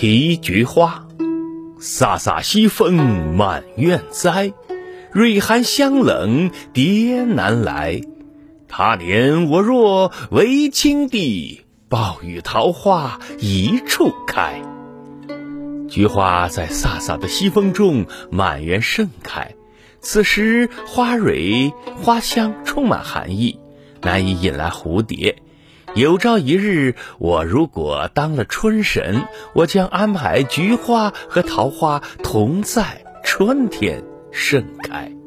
题菊花，飒飒西风满院栽，蕊寒香冷蝶难来。他年我若为青帝，暴雨桃花一处开。菊花在飒飒的西风中满园盛开，此时花蕊花香充满寒意，难以引来蝴蝶。有朝一日，我如果当了春神，我将安排菊花和桃花同在春天盛开。